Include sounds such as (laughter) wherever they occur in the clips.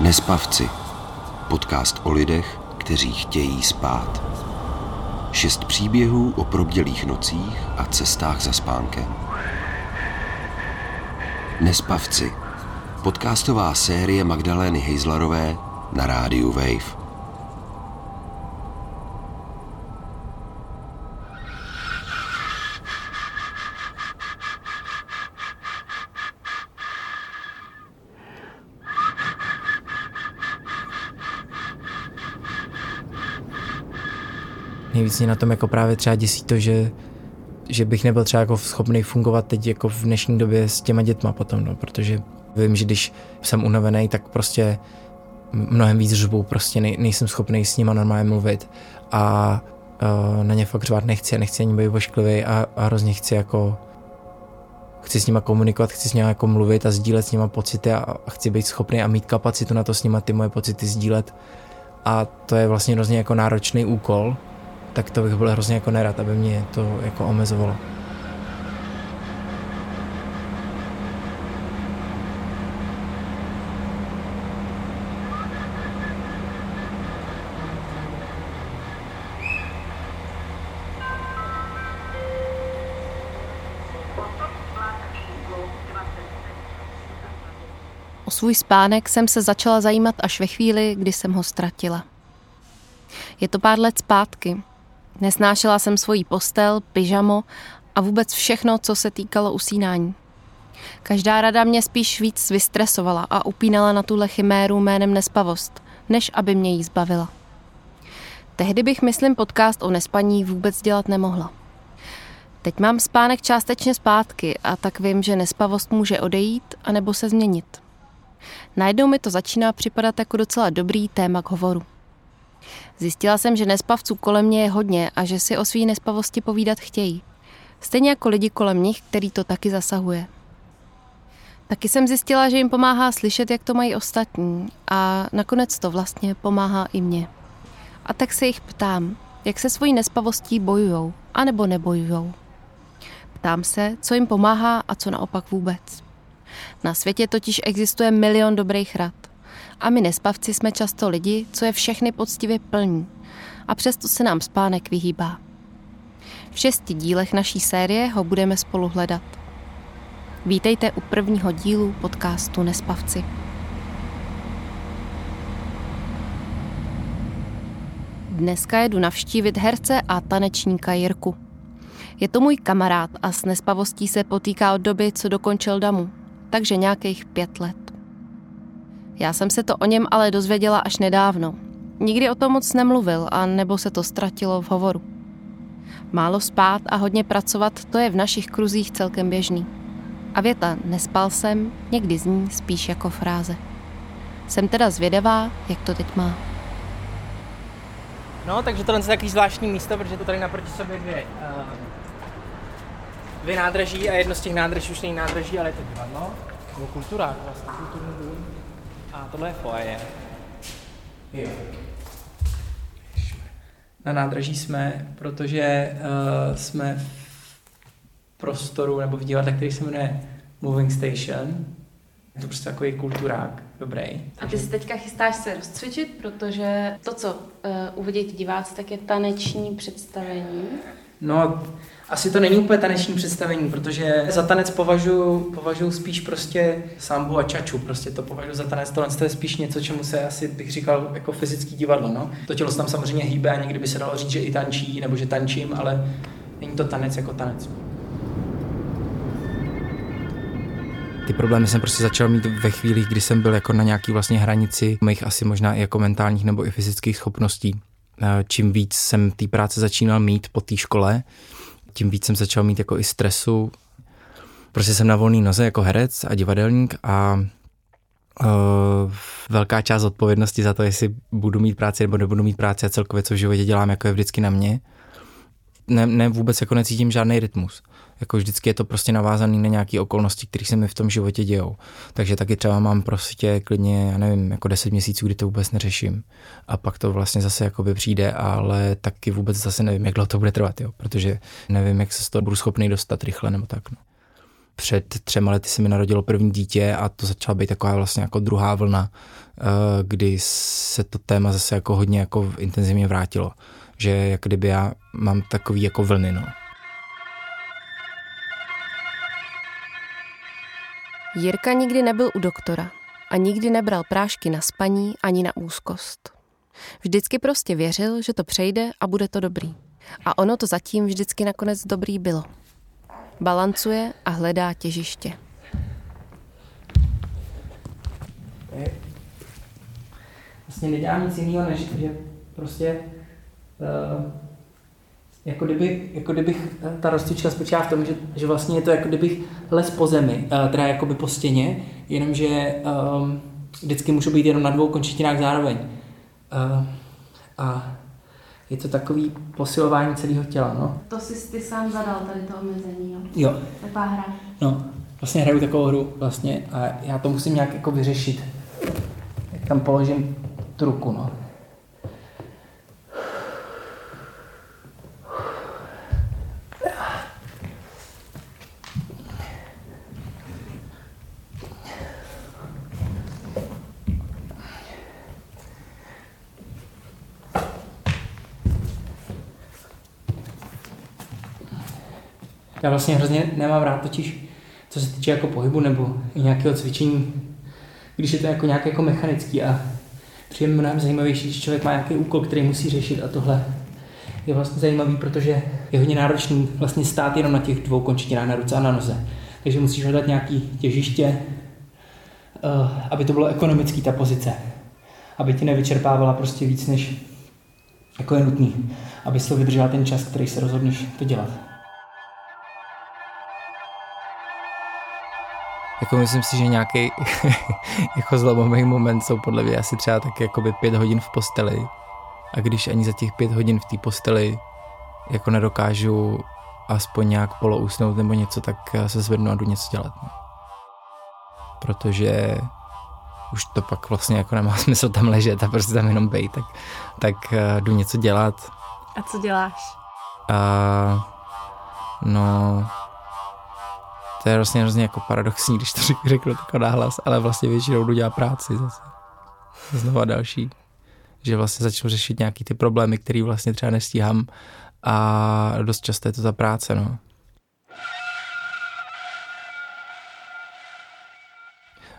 Nespavci. Podcast o lidech, kteří chtějí spát. Šest příběhů o probdělých nocích a cestách za spánkem. Nespavci. Podcastová série Magdalény Hejzlarové na rádiu Wave. Nejvíc mě na tom jako právě třeba děsí to, že, že bych nebyl třeba jako schopný fungovat teď jako v dnešní době s těma dětma potom, no, protože vím, že když jsem unavený, tak prostě mnohem víc řvu, prostě nej, nejsem schopný s nima normálně mluvit a uh, na ně fakt řvát nechci nechci ani být ošklivý a, a hrozně chci jako chci s nima komunikovat, chci s nima jako mluvit a sdílet s nima pocity a, a chci být schopný a mít kapacitu na to s nima ty moje pocity sdílet. A to je vlastně hrozně jako náročný úkol, tak to bych byl hrozně jako nerad, aby mě to jako omezovalo. O svůj spánek jsem se začala zajímat až ve chvíli, kdy jsem ho ztratila. Je to pár let zpátky, Nesnášela jsem svoji postel, pyžamo a vůbec všechno, co se týkalo usínání. Každá rada mě spíš víc vystresovala a upínala na tuhle chiméru jménem nespavost, než aby mě jí zbavila. Tehdy bych, myslím, podcast o nespaní vůbec dělat nemohla. Teď mám spánek částečně zpátky a tak vím, že nespavost může odejít anebo se změnit. Najednou mi to začíná připadat jako docela dobrý téma k hovoru. Zjistila jsem, že nespavců kolem mě je hodně a že si o svý nespavosti povídat chtějí. Stejně jako lidi kolem nich, který to taky zasahuje. Taky jsem zjistila, že jim pomáhá slyšet, jak to mají ostatní a nakonec to vlastně pomáhá i mně. A tak se jich ptám, jak se svojí nespavostí bojujou, anebo nebojujou. Ptám se, co jim pomáhá a co naopak vůbec. Na světě totiž existuje milion dobrých rad. A my nespavci jsme často lidi, co je všechny poctivě plní. A přesto se nám spánek vyhýbá. V šesti dílech naší série ho budeme spolu hledat. Vítejte u prvního dílu podcastu Nespavci. Dneska jedu navštívit herce a tanečníka Jirku. Je to můj kamarád a s nespavostí se potýká od doby, co dokončil damu, takže nějakých pět let. Já jsem se to o něm ale dozvěděla až nedávno. Nikdy o tom moc nemluvil a nebo se to ztratilo v hovoru. Málo spát a hodně pracovat, to je v našich kruzích celkem běžný. A věta nespal jsem někdy zní spíš jako fráze. Jsem teda zvědavá, jak to teď má. No, takže tohle je takový zvláštní místo, protože to tady naproti sobě dvě, uh, dvě nádraží a jedno z těch nádraží už není nádraží, ale je to divadlo. Nebo kulturák vlastně, kulturní dům. A tohle je foaje. Jo. Na nádraží jsme, protože uh, jsme v prostoru nebo v divadle, který se jmenuje Moving Station. Je to prostě takový kulturák, dobrý. A ty si teďka chystáš se rozcvičit, protože to, co uh, uvidí diváci, tak je taneční představení. No, asi to není úplně taneční představení, protože za tanec považuji považuji spíš prostě sambu a čaču, prostě to považuji za tanec, tohle je spíš něco, čemu se asi bych říkal jako fyzický divadlo, no. To tělo se tam samozřejmě hýbe a někdy by se dalo říct, že i tančí, nebo že tančím, ale není to tanec jako tanec. Ty problémy jsem prostě začal mít ve chvíli, kdy jsem byl jako na nějaký vlastně hranici mých asi možná i jako mentálních nebo i fyzických schopností. Čím víc jsem té práce začínal mít po té škole, tím víc jsem začal mít jako i stresu. Prostě jsem na volný noze jako herec a divadelník a uh, velká část odpovědnosti za to, jestli budu mít práci nebo nebudu mít práci a celkově, co v životě dělám, jako je vždycky na mě. Ne, ne vůbec jako necítím žádný rytmus. Jako vždycky je to prostě navázaný na nějaké okolnosti, které se mi v tom životě dějou. Takže taky třeba mám prostě klidně, já nevím, jako 10 měsíců, kdy to vůbec neřeším. A pak to vlastně zase jakoby přijde, ale taky vůbec zase nevím, jak dlouho to bude trvat, jo, protože nevím, jak se z toho budu schopný dostat rychle nebo tak. No. před třema lety se mi narodilo první dítě a to začala být taková vlastně jako druhá vlna, eh, kdy se to téma zase jako hodně jako intenzivně vrátilo. Že jak kdyby já mám takový jako vlny, no. Jirka nikdy nebyl u doktora a nikdy nebral prášky na spaní ani na úzkost. Vždycky prostě věřil, že to přejde a bude to dobrý. A ono to zatím vždycky nakonec dobrý bylo. Balancuje a hledá těžiště. Vlastně nedělám nic jiného, než že prostě uh, jako, kdyby, jako kdybych, ta rozcvička spočívá v tom, že, že vlastně je to jako kdybych les po zemi, uh, teda jako by po stěně, jenomže um, vždycky můžu být jenom na dvou končetinách zároveň. Uh, a je to takový posilování celého těla, no. To jsi ty sám zadal, tady to omezení, jo? Jo. Taková hra. No, vlastně hraju takovou hru vlastně a já to musím nějak jako vyřešit. Jak tam položím tu ruku, no. Já vlastně hrozně nemám rád totiž, co se týče jako pohybu nebo nějakého cvičení, když je to jako nějak jako mechanický a přijde mnohem zajímavější, když člověk má nějaký úkol, který musí řešit a tohle je vlastně zajímavý, protože je hodně náročný vlastně stát jenom na těch dvou končetinách na ruce a na noze. Takže musíš hledat nějaký těžiště, eh, aby to bylo ekonomický ta pozice. Aby ti nevyčerpávala prostě víc, než jako je nutný. Aby to vydržela ten čas, který se rozhodneš to dělat. Jako myslím si, že nějaký (laughs) jako zlomový moment jsou podle mě asi třeba tak jakoby pět hodin v posteli. A když ani za těch pět hodin v té posteli jako nedokážu aspoň nějak polousnout nebo něco, tak se zvednu a jdu něco dělat. No. Protože už to pak vlastně jako nemá (laughs) smysl tam ležet a prostě tam jenom bejt, tak, tak uh, jdu něco dělat. A co děláš? Uh, no, to je vlastně hrozně jako paradoxní, když to řeknu takhle náhlas, ale vlastně většinou jdu dělat práci zase. Znova další. Že vlastně začnu řešit nějaký ty problémy, které vlastně třeba nestíhám a dost často je to ta práce, no.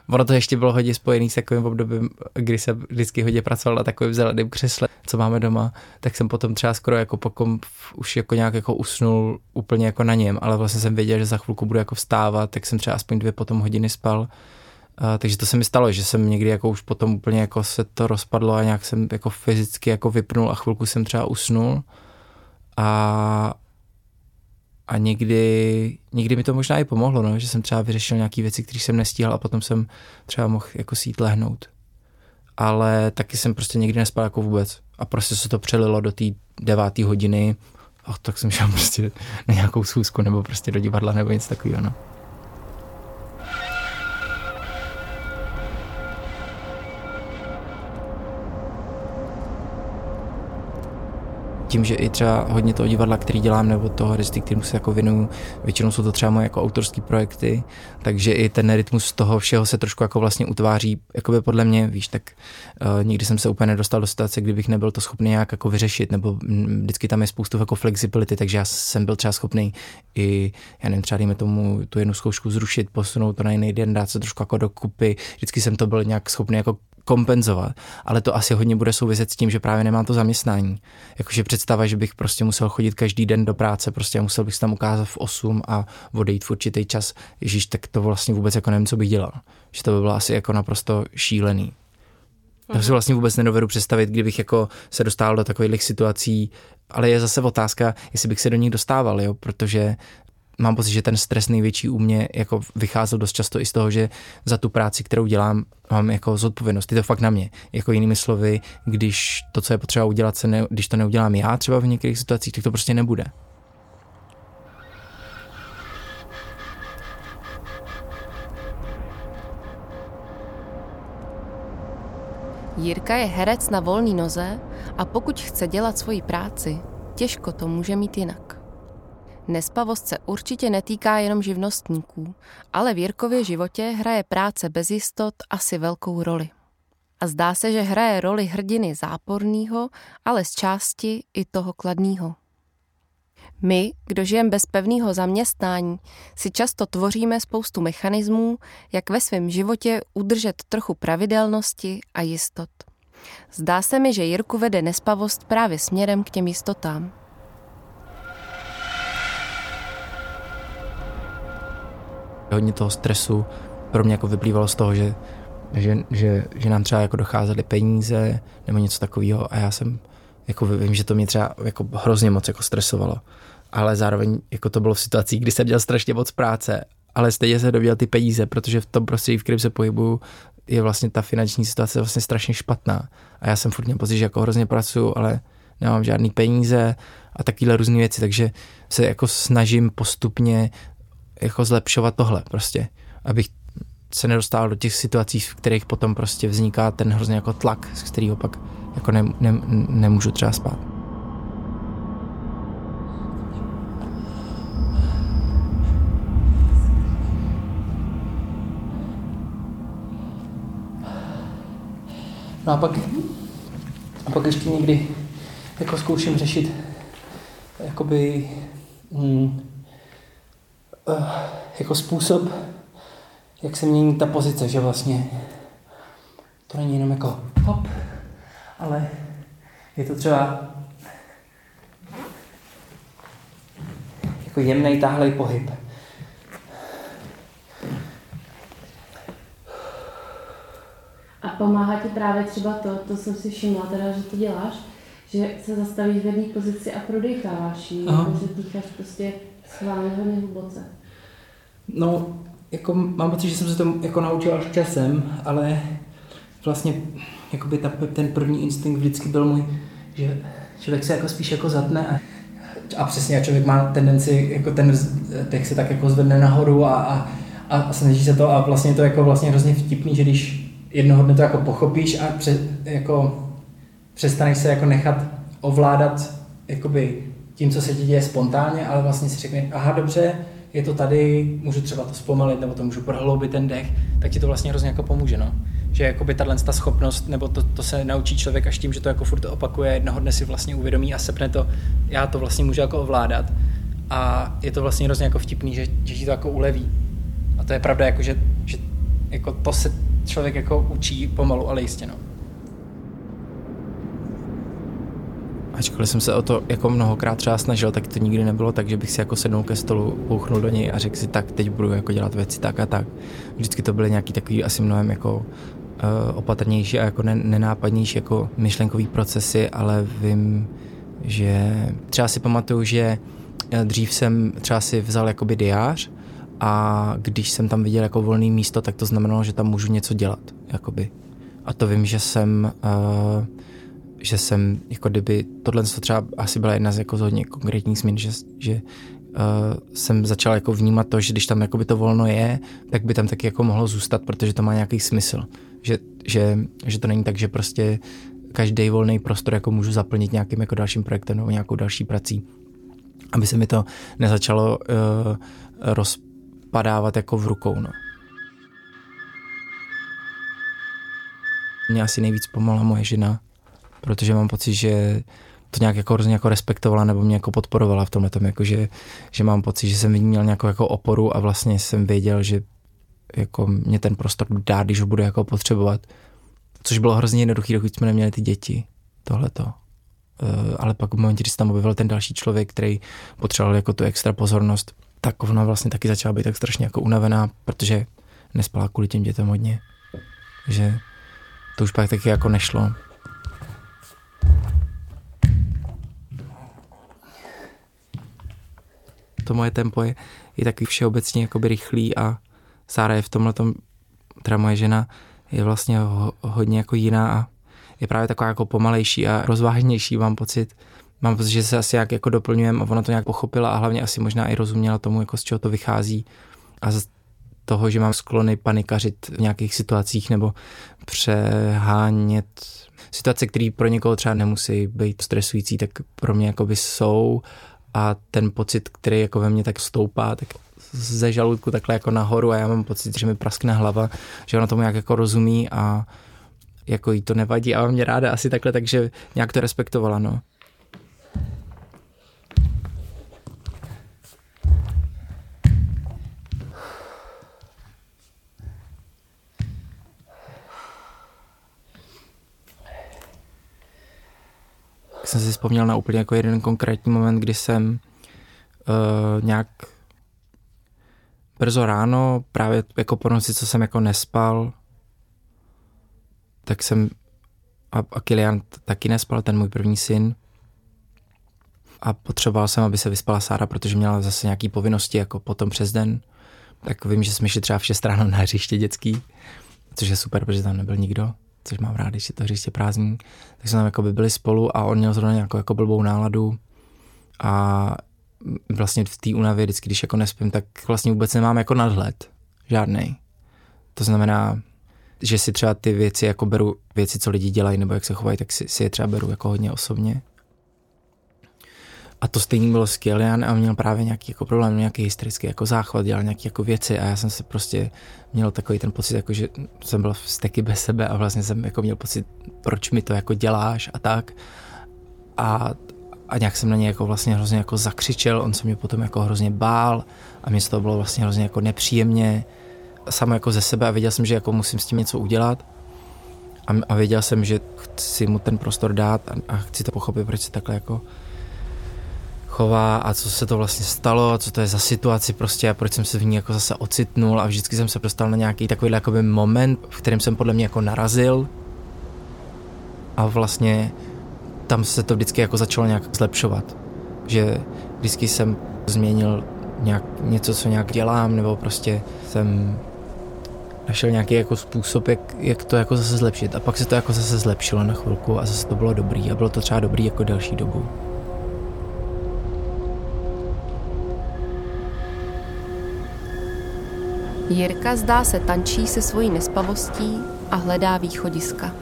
Ono to ještě bylo hodně spojený s takovým obdobím, kdy jsem vždycky hodně pracoval na takovém zeleném křesle, co máme doma, tak jsem potom třeba skoro jako pokom už jako nějak jako usnul úplně jako na něm, ale vlastně jsem věděl, že za chvilku budu jako vstávat, tak jsem třeba aspoň dvě potom hodiny spal. Uh, takže to se mi stalo, že jsem někdy jako už potom úplně jako se to rozpadlo a nějak jsem jako fyzicky jako vypnul a chvilku jsem třeba usnul. A, a někdy, někdy mi to možná i pomohlo, no, že jsem třeba vyřešil nějaké věci, které jsem nestíhal a potom jsem třeba mohl jako si jít lehnout. Ale taky jsem prostě někdy nespal jako vůbec. A prostě se to přelilo do té deváté hodiny a tak jsem šel (laughs) prostě na nějakou schůzku nebo prostě do divadla nebo něco takového. No. Tím, že i třeba hodně toho divadla, který dělám, nebo toho herectví, kterým se jako věnuju, většinou jsou to třeba moje jako autorské projekty, takže i ten rytmus toho všeho se trošku jako vlastně utváří, jako by podle mě, víš, tak uh, nikdy jsem se úplně nedostal do situace, kdybych nebyl to schopný nějak jako vyřešit, nebo vždycky tam je spoustu jako flexibility, takže já jsem byl třeba schopný i, já nevím, třeba dejme tomu tu jednu zkoušku zrušit, posunout to na jiný den, dát se trošku jako do kupy, vždycky jsem to byl nějak schopný jako kompenzovat, ale to asi hodně bude souviset s tím, že právě nemám to zaměstnání. Jakože představa, že bych prostě musel chodit každý den do práce, prostě musel bych se tam ukázat v 8 a odejít v určitý čas, ježíš, tak to vlastně vůbec jako nevím, co bych dělal. Že to by bylo asi jako naprosto šílený. Já si vlastně vůbec nedovedu představit, kdybych jako se dostal do takových situací, ale je zase otázka, jestli bych se do nich dostával, jo? protože mám pocit, že ten stres největší u mě jako vycházel dost často i z toho, že za tu práci, kterou dělám, mám jako zodpovědnost. Je to fakt na mě. Jako jinými slovy, když to, co je potřeba udělat, se ne, když to neudělám já třeba v některých situacích, tak to prostě nebude. Jirka je herec na volný noze a pokud chce dělat svoji práci, těžko to může mít jinak. Nespavost se určitě netýká jenom živnostníků, ale v Jirkově životě hraje práce bez jistot asi velkou roli. A zdá se, že hraje roli hrdiny záporného, ale z části i toho kladného. My, kdo žijeme bez pevného zaměstnání, si často tvoříme spoustu mechanismů, jak ve svém životě udržet trochu pravidelnosti a jistot. Zdá se mi, že Jirku vede nespavost právě směrem k těm jistotám. Hodně toho stresu pro mě jako vyplývalo z toho, že, že, že, že nám třeba jako docházely peníze nebo něco takového a já jsem jako vím, že to mě třeba jako hrozně moc jako stresovalo. Ale zároveň jako to bylo v situacích, kdy jsem dělal strašně moc práce, ale stejně se dověděl ty peníze, protože v tom prostředí, v kterém se pohybuju, je vlastně ta finanční situace vlastně strašně špatná. A já jsem furt měl pocit, že jako hrozně pracuju, ale nemám žádný peníze a takovéhle různé věci, takže se jako snažím postupně jako zlepšovat tohle prostě, abych se nedostal do těch situací, v kterých potom prostě vzniká ten hrozně jako tlak, z kterého pak jako ne, ne, nemůžu třeba spát. No a pak, a pak ještě někdy jako zkouším řešit jakoby mm, uh, jako způsob, jak se mění ta pozice, že vlastně to není jenom jako hop, ale je to třeba jako jemný táhlej pohyb. A pomáhá ti právě třeba to, to jsem si všimla teda, že to děláš, že se zastavíš v jedné pozici a prodecháváš ji, jako že dýcháš prostě schválně hodně hluboce. No, jako mám pocit, že jsem se to jako naučil až časem, ale vlastně jakoby ta, ten první instinkt vždycky byl můj, že člověk se jako spíš jako zatne a, a přesně a člověk má tendenci, jako ten dech se tak jako zvedne nahoru a, a, a snaží se to a vlastně to jako vlastně hrozně vtipný, že když jednoho dne to jako pochopíš a pře, jako přestaneš se jako nechat ovládat jakoby tím, co se ti děje spontánně, ale vlastně si řekne, aha, dobře, je to tady, můžu třeba to zpomalit, nebo to můžu prohloubit ten dech, tak ti to vlastně hrozně jako pomůže, no. Že jakoby tahle ta schopnost, nebo to, to, se naučí člověk až tím, že to jako furt opakuje, jednoho dne si vlastně uvědomí a sepne to, já to vlastně můžu jako ovládat. A je to vlastně hrozně jako vtipný, že, že ti to jako uleví. A to je pravda, jako, že, že jako to se člověk jako učí pomalu, ale jistě, no. Ačkoliv jsem se o to jako mnohokrát třeba snažil, tak to nikdy nebylo tak, že bych si jako sednul ke stolu, bouchnul do něj a řekl si tak, teď budu jako dělat věci tak a tak. Vždycky to byly nějaký takový asi mnohem jako uh, opatrnější a jako nenápadnější jako myšlenkový procesy, ale vím, že třeba si pamatuju, že eh, dřív jsem třeba si vzal jakoby diář a když jsem tam viděl jako volné místo, tak to znamenalo, že tam můžu něco dělat, jakoby. A to vím, že jsem, uh, že jsem, jako kdyby, tohle třeba asi byla jedna z jako hodně konkrétních změn, že, že uh, jsem začal jako vnímat to, že když tam jakoby to volno je, tak by tam taky jako mohlo zůstat, protože to má nějaký smysl. Že, že, že to není tak, že prostě každý volný prostor jako můžu zaplnit nějakým jako dalším projektem nebo nějakou další prací. Aby se mi to nezačalo uh, roz, padávat jako v rukou. No. Mě asi nejvíc pomohla moje žena, protože mám pocit, že to nějak jako hrozně jako respektovala nebo mě jako podporovala v tomhle tom, jako že, že mám pocit, že jsem měl nějakou jako oporu a vlastně jsem věděl, že jako mě ten prostor dá, když ho budu jako potřebovat. Což bylo hrozně jednoduché, dokud jsme neměli ty děti, tohleto. Uh, ale pak v momentě, kdy se tam objevil ten další člověk, který potřeboval jako tu extra pozornost, tak ona vlastně taky začala být tak strašně jako unavená, protože nespala kvůli těm dětem hodně. Že to už pak taky jako nešlo. To moje tempo je, je takový všeobecně jakoby rychlý a Sára je v tomhle tom, teda moje žena, je vlastně ho, hodně jako jiná a je právě taková jako pomalejší a rozvážnější, mám pocit. Mám pocit, že se asi jak jako doplňujeme a ona to nějak pochopila a hlavně asi možná i rozuměla tomu, jako z čeho to vychází. A z toho, že mám sklony panikařit v nějakých situacích nebo přehánět situace, které pro někoho třeba nemusí být stresující, tak pro mě jakoby jsou a ten pocit, který jako ve mně tak stoupá, tak ze žaludku takhle jako nahoru a já mám pocit, že mi praskne hlava, že ona tomu jak jako rozumí a jako jí to nevadí a mě ráda asi takhle, takže nějak to respektovala, no. Jsem si vzpomněl na úplně jako jeden konkrétní moment, kdy jsem uh, nějak brzo ráno, právě jako po noci, co jsem jako nespal, tak jsem a, a Kilian taky nespal, ten můj první syn. A potřeboval jsem, aby se vyspala Sára, protože měla zase nějaké povinnosti jako potom přes den. Tak vím, že jsme šli třeba v 6 ráno na hřiště dětský, což je super, protože tam nebyl nikdo což mám rád, když je to hřiště prázdní, tak jsme tam jako by byli spolu a on měl zrovna nějakou jako blbou náladu a vlastně v té únavě vždycky, když jako nespím, tak vlastně vůbec nemám jako nadhled. Žádnej. To znamená, že si třeba ty věci jako beru, věci, co lidi dělají nebo jak se chovají, tak si, si je třeba beru jako hodně osobně. A to stejný bylo s Kilian a měl právě nějaký jako problém, nějaký hysterický jako záchvat, dělal nějaké jako věci a já jsem se prostě měl takový ten pocit, jako že jsem byl v steky bez sebe a vlastně jsem jako měl pocit, proč mi to jako děláš a tak. A, a nějak jsem na něj jako vlastně hrozně jako zakřičel, on se mě potom jako hrozně bál a mě toho bylo vlastně hrozně jako nepříjemně samo jako ze sebe a věděl jsem, že jako musím s tím něco udělat a, a věděl jsem, že chci mu ten prostor dát a, a chci to pochopit, proč se takhle jako chová a co se to vlastně stalo a co to je za situaci prostě a proč jsem se v ní jako zase ocitnul a vždycky jsem se dostal na nějaký takový jakoby moment, v kterém jsem podle mě jako narazil a vlastně tam se to vždycky jako začalo nějak zlepšovat. Že vždycky jsem změnil nějak, něco, co nějak dělám, nebo prostě jsem našel nějaký jako způsob, jak, jak to jako zase zlepšit. A pak se to jako zase zlepšilo na chvilku a zase to bylo dobrý a bylo to třeba dobrý jako další dobu. Jirka zdá se tančí se svojí nespavostí a hledá východiska.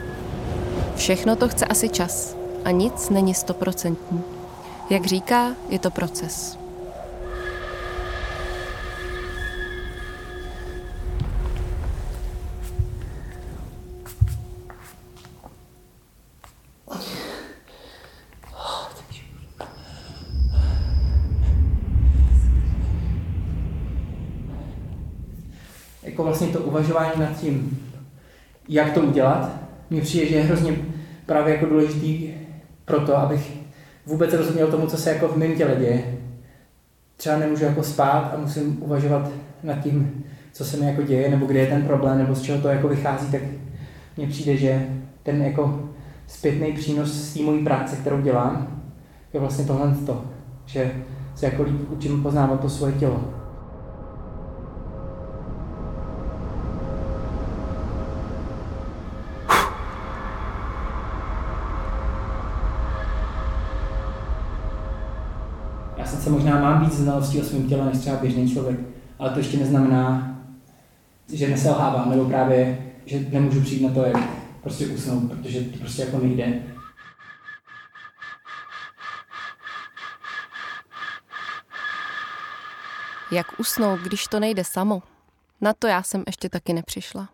Všechno to chce asi čas a nic není stoprocentní. Jak říká, je to proces. Vlastně to uvažování nad tím, jak to udělat, mně přijde, že je hrozně právě jako důležitý pro to, abych vůbec rozuměl tomu, co se jako v mém těle děje. Třeba nemůžu jako spát a musím uvažovat nad tím, co se mi jako děje, nebo kde je ten problém, nebo z čeho to jako vychází, tak mně přijde, že ten jako zpětný přínos z té mojí práce, kterou dělám, je vlastně tohle to, že se jako líp učím poznávat to svoje tělo. Sice možná mám víc znalostí o svém těle než třeba běžný člověk, ale to ještě neznamená, že neselhávám, nebo právě, že nemůžu přijít na to, jak prostě usnout, protože to prostě jako nejde. Jak usnout, když to nejde samo? Na to já jsem ještě taky nepřišla.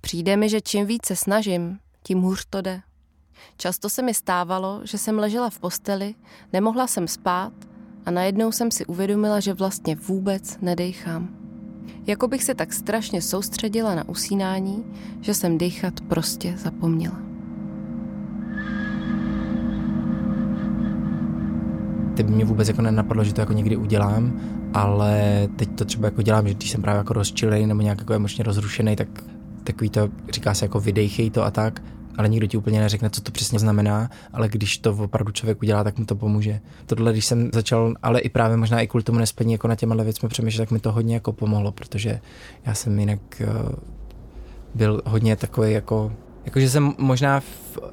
Přijde mi, že čím více snažím, tím hůř to jde. Často se mi stávalo, že jsem ležela v posteli, nemohla jsem spát a najednou jsem si uvědomila, že vlastně vůbec nedejchám. Jako bych se tak strašně soustředila na usínání, že jsem dýchat prostě zapomněla. Teď mě vůbec jako nenapadlo, že to jako někdy udělám, ale teď to třeba jako dělám, že když jsem právě jako rozčilej nebo nějak jako emočně rozrušený, tak takový to, říká se jako vydejchej to a tak, ale nikdo ti úplně neřekne, co to přesně znamená, ale když to opravdu člověk udělá, tak mu to pomůže. Tohle, když jsem začal, ale i právě možná i kvůli tomu nespení jako na těma věcmi přemýšlet, tak mi to hodně jako pomohlo, protože já jsem jinak uh, byl hodně takový jako, jakože jsem možná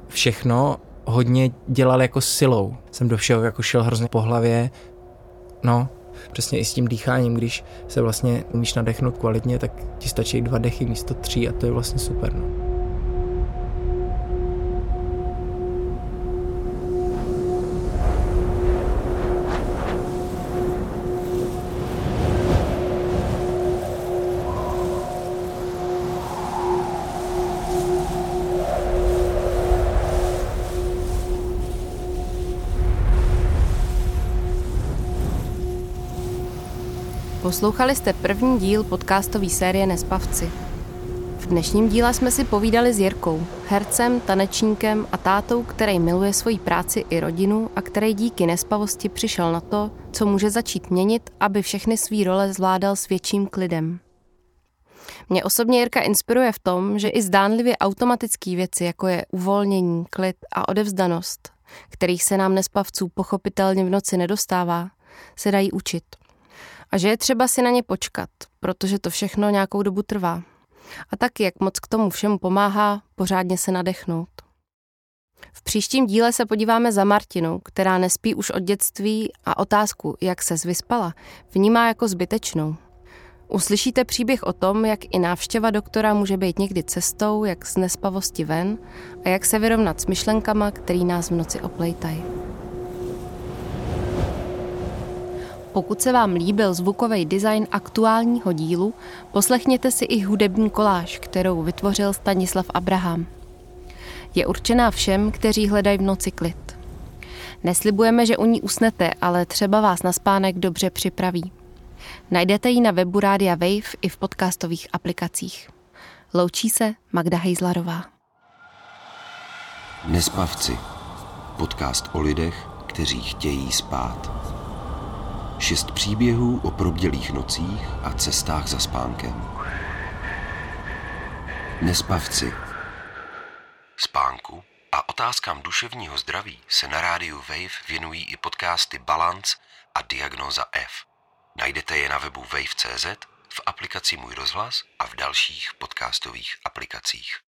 všechno hodně dělal jako silou. Jsem do všeho jako šel hrozně po hlavě, no, přesně i s tím dýcháním, když se vlastně umíš nadechnout kvalitně, tak ti stačí dva dechy místo tří a to je vlastně super. No. Poslouchali jste první díl podcastové série Nespavci. V dnešním díle jsme si povídali s Jirkou, hercem, tanečníkem a tátou, který miluje svoji práci i rodinu a který díky nespavosti přišel na to, co může začít měnit, aby všechny svý role zvládal s větším klidem. Mě osobně Jirka inspiruje v tom, že i zdánlivě automatické věci, jako je uvolnění, klid a odevzdanost, kterých se nám nespavců pochopitelně v noci nedostává, se dají učit. A že je třeba si na ně počkat, protože to všechno nějakou dobu trvá. A taky, jak moc k tomu všemu pomáhá, pořádně se nadechnout. V příštím díle se podíváme za Martinu, která nespí už od dětství a otázku, jak se zvyspala, vnímá jako zbytečnou. Uslyšíte příběh o tom, jak i návštěva doktora může být někdy cestou, jak z nespavosti ven a jak se vyrovnat s myšlenkama, který nás v noci oplejtají. Pokud se vám líbil zvukový design aktuálního dílu, poslechněte si i hudební koláž, kterou vytvořil Stanislav Abraham. Je určená všem, kteří hledají v noci klid. Neslibujeme, že u ní usnete, ale třeba vás na spánek dobře připraví. Najdete ji na webu Rádia Wave i v podcastových aplikacích. Loučí se Magda Hejzlarová. Nespavci. Podcast o lidech, kteří chtějí spát. Šest příběhů o probdělých nocích a cestách za spánkem. Nespavci. Spánku a otázkám duševního zdraví se na rádiu Wave věnují i podcasty Balance a Diagnoza F. Najdete je na webu wave.cz, v aplikaci Můj rozhlas a v dalších podcastových aplikacích.